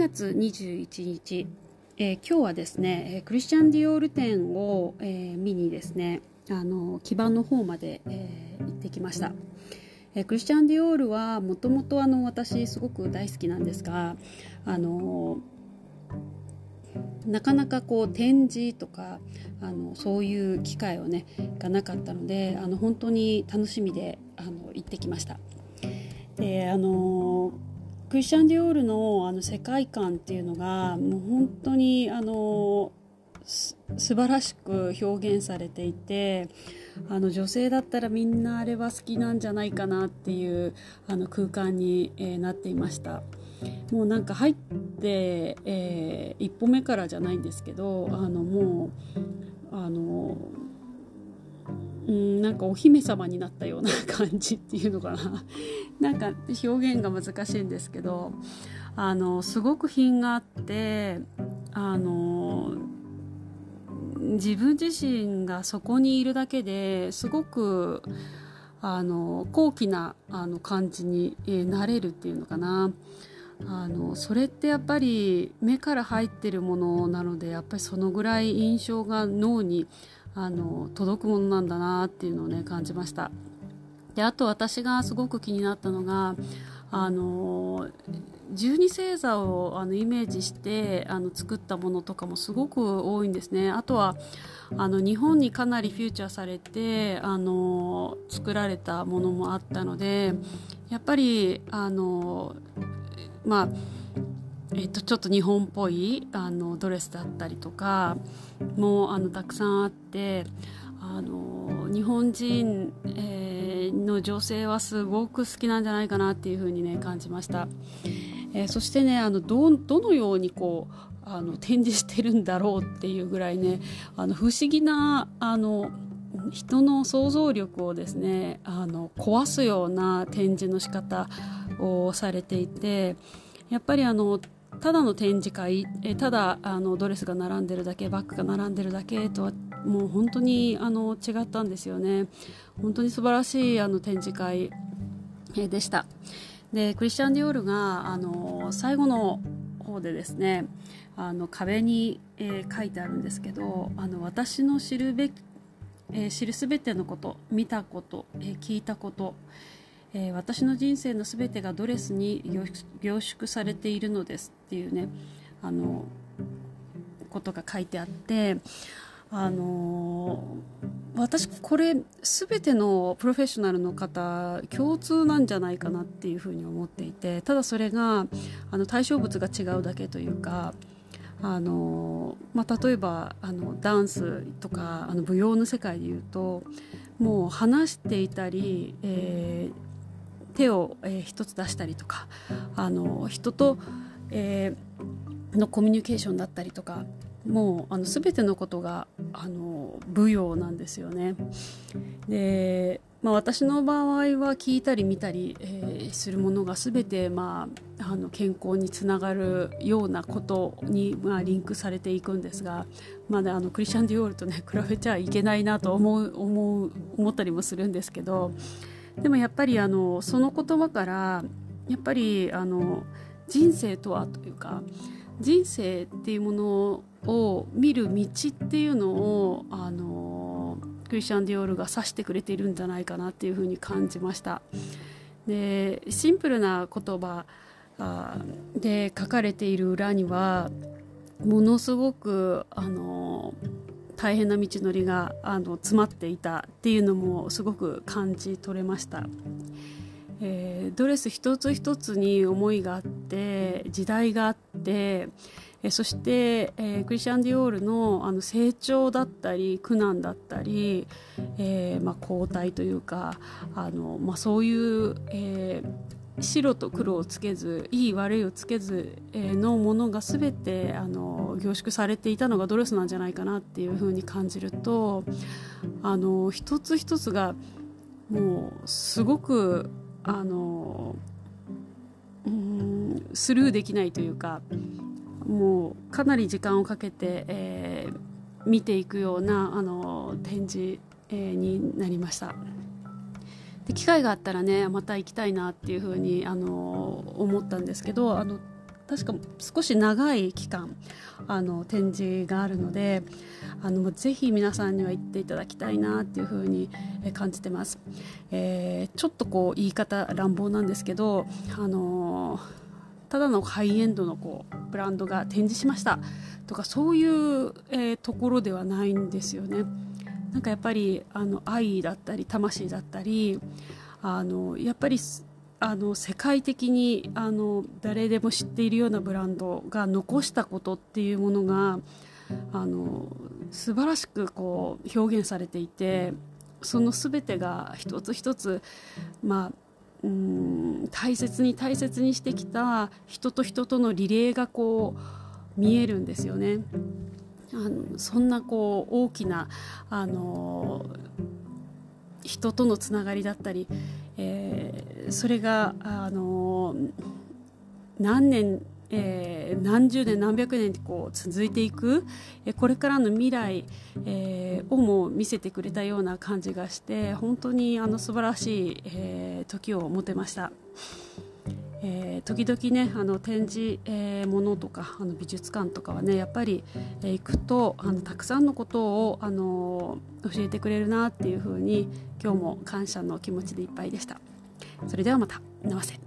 月21日、えー、今日はですねクリスチャン・ディオール店を、えー、見にですねあの基盤の方まで、えー、行ってきました、えクリスチャン・ディオールはもともと私すごく大好きなんですがあのなかなかこう展示とかあのそういう機会をねがなかったのであの本当に楽しみであの行ってきました。であのクリスチャン・ディオールのあの世界観っていうのがもう本当にあの素晴らしく表現されていてあの女性だったらみんなあれは好きなんじゃないかなっていうあの空間に、えー、なっていました。もうなんか入って、えー、一歩目からじゃないんですけどあのもうあのうんなんかお姫様になったような感じっていうのかな。なんか表現が難しいんですけどあのすごく品があってあの自分自身がそこにいるだけですごくあの高貴なあの感じに、えなれるっていうのかな。あのそれってやっぱり目から入ってるものなのでやっぱりそのぐらい印象が脳にあの届くものなんだなっていうのをね感じました。であと私がすごく気になったのがあの十二星座をあのイメージしてあの作ったものとかもすごく多いんですね。あとはあの日本にかなりフューチャーされてあの作られたものもあったのでやっぱりあのまあえっと、ちょっと日本っぽいあのドレスだったりとかもあのたくさんあってあの日本人、えー、の女性はすごく好きなんじゃないかなっていうふうにね感じました、えー、そしてねあのどどのようにこうあの展示してるんだろうっていうぐらいねあの不思議なあの人の想像力をですねあの壊すような展示の仕方をされていてやっぱりあのただの展示会えただあのドレスが並んでるだけバッグが並んでるだけとはもう本当にあの違ったんですよね。本当に素晴らしいあの展示会でした。でクリスチャン・ディオールがあの最後の方でですねあの壁に、えー、書いてあるんですけどあの私の知るべき、えー、知るすべてのこと見たこと、えー、聞いたことえー、私の人生のすべてがドレスに凝縮されているのですっていうねあのことが書いてあってあのー、私これ全てのプロフェッショナルの方共通なんじゃないかなっていうふうに思っていてただそれがあの対象物が違うだけというかあのまあ、例えばあのダンスとかあの舞踊の世界でいうともう話していたり、えー手を、えー、一つ出したりとかあの人と、えー、のコミュニケーションだったりとかもうあの全てのことがあの舞踊なんですよね。でまあ、私の場合は聞いたり見たり、えー、するものが全て、まあ、あの健康につながるようなことに、まあ、リンクされていくんですが、まだあのクリスチャン・ディオールと、ね、比べちゃいけないなと思う思う思ったりもするんですけどでもやっぱりあのその言葉からやっぱりあの人生とはというか人生っていうものを見る道っていうのをあのクリスチャン・ディオールが指してくれているんじゃないかなっていうふうに感じました。でシンプルな言葉で書かれている裏にはものすごくあの大変な道のりがあの詰まっていたっていうのもすごく感じ取れました。えー、ドレス一つ一つに思いがあって時代があってえそして、えー、クリスチャン・ディオールのあの成長だったり苦難だったり、えーまあ、交代というかあの、まあ、そういう、えー、白と黒をつけずいい悪いをつけずえのものが全てあの凝縮されていたのがドレスなんじゃないかなっていうふうに感じるとあの一つ一つがもうすごくあのうんスルーできないというかもうかなり時間をかけて、えー、見ていくようなあの展示、えー、になりました。で機会があったらねまた行きたいなっていうふうにあの思ったんですけどあの確か少し長い期間あの展示があるのであのぜひ皆さんには行っていただきたいなっていうふうに感じてます、えー、ちょっとこう言い方乱暴なんですけどあのただのハイエンドのこうブランドが展示しましたとかそういう、えー、ところではないんですよね。なんかやっぱりあの愛だったり魂だったりあのやっぱりあの世界的にあの誰でも知っているようなブランドが残したことっていうものがあの素晴らしくこう表現されていてその全てが一つ一つ、まあ、うん大切に大切にしてきた人と人とのリレーがこう見えるんですよね。あのそんなこう大きなあの人とのつながりだったり、えー、それがあの何年えー、何十年何百年こう続いていく、えこれからの未来、えー、をも見せてくれたような感じがして本当にあの素晴らしい、えー、時を持てました。えー、時々ねあの展示、えー、ものとかあの美術館とかはねやっぱり、えー、行くとあのたくさんのことをあの教えてくれるなっていうふうに今日も感謝の気持ちでいっぱいでした。それではまた。直せ。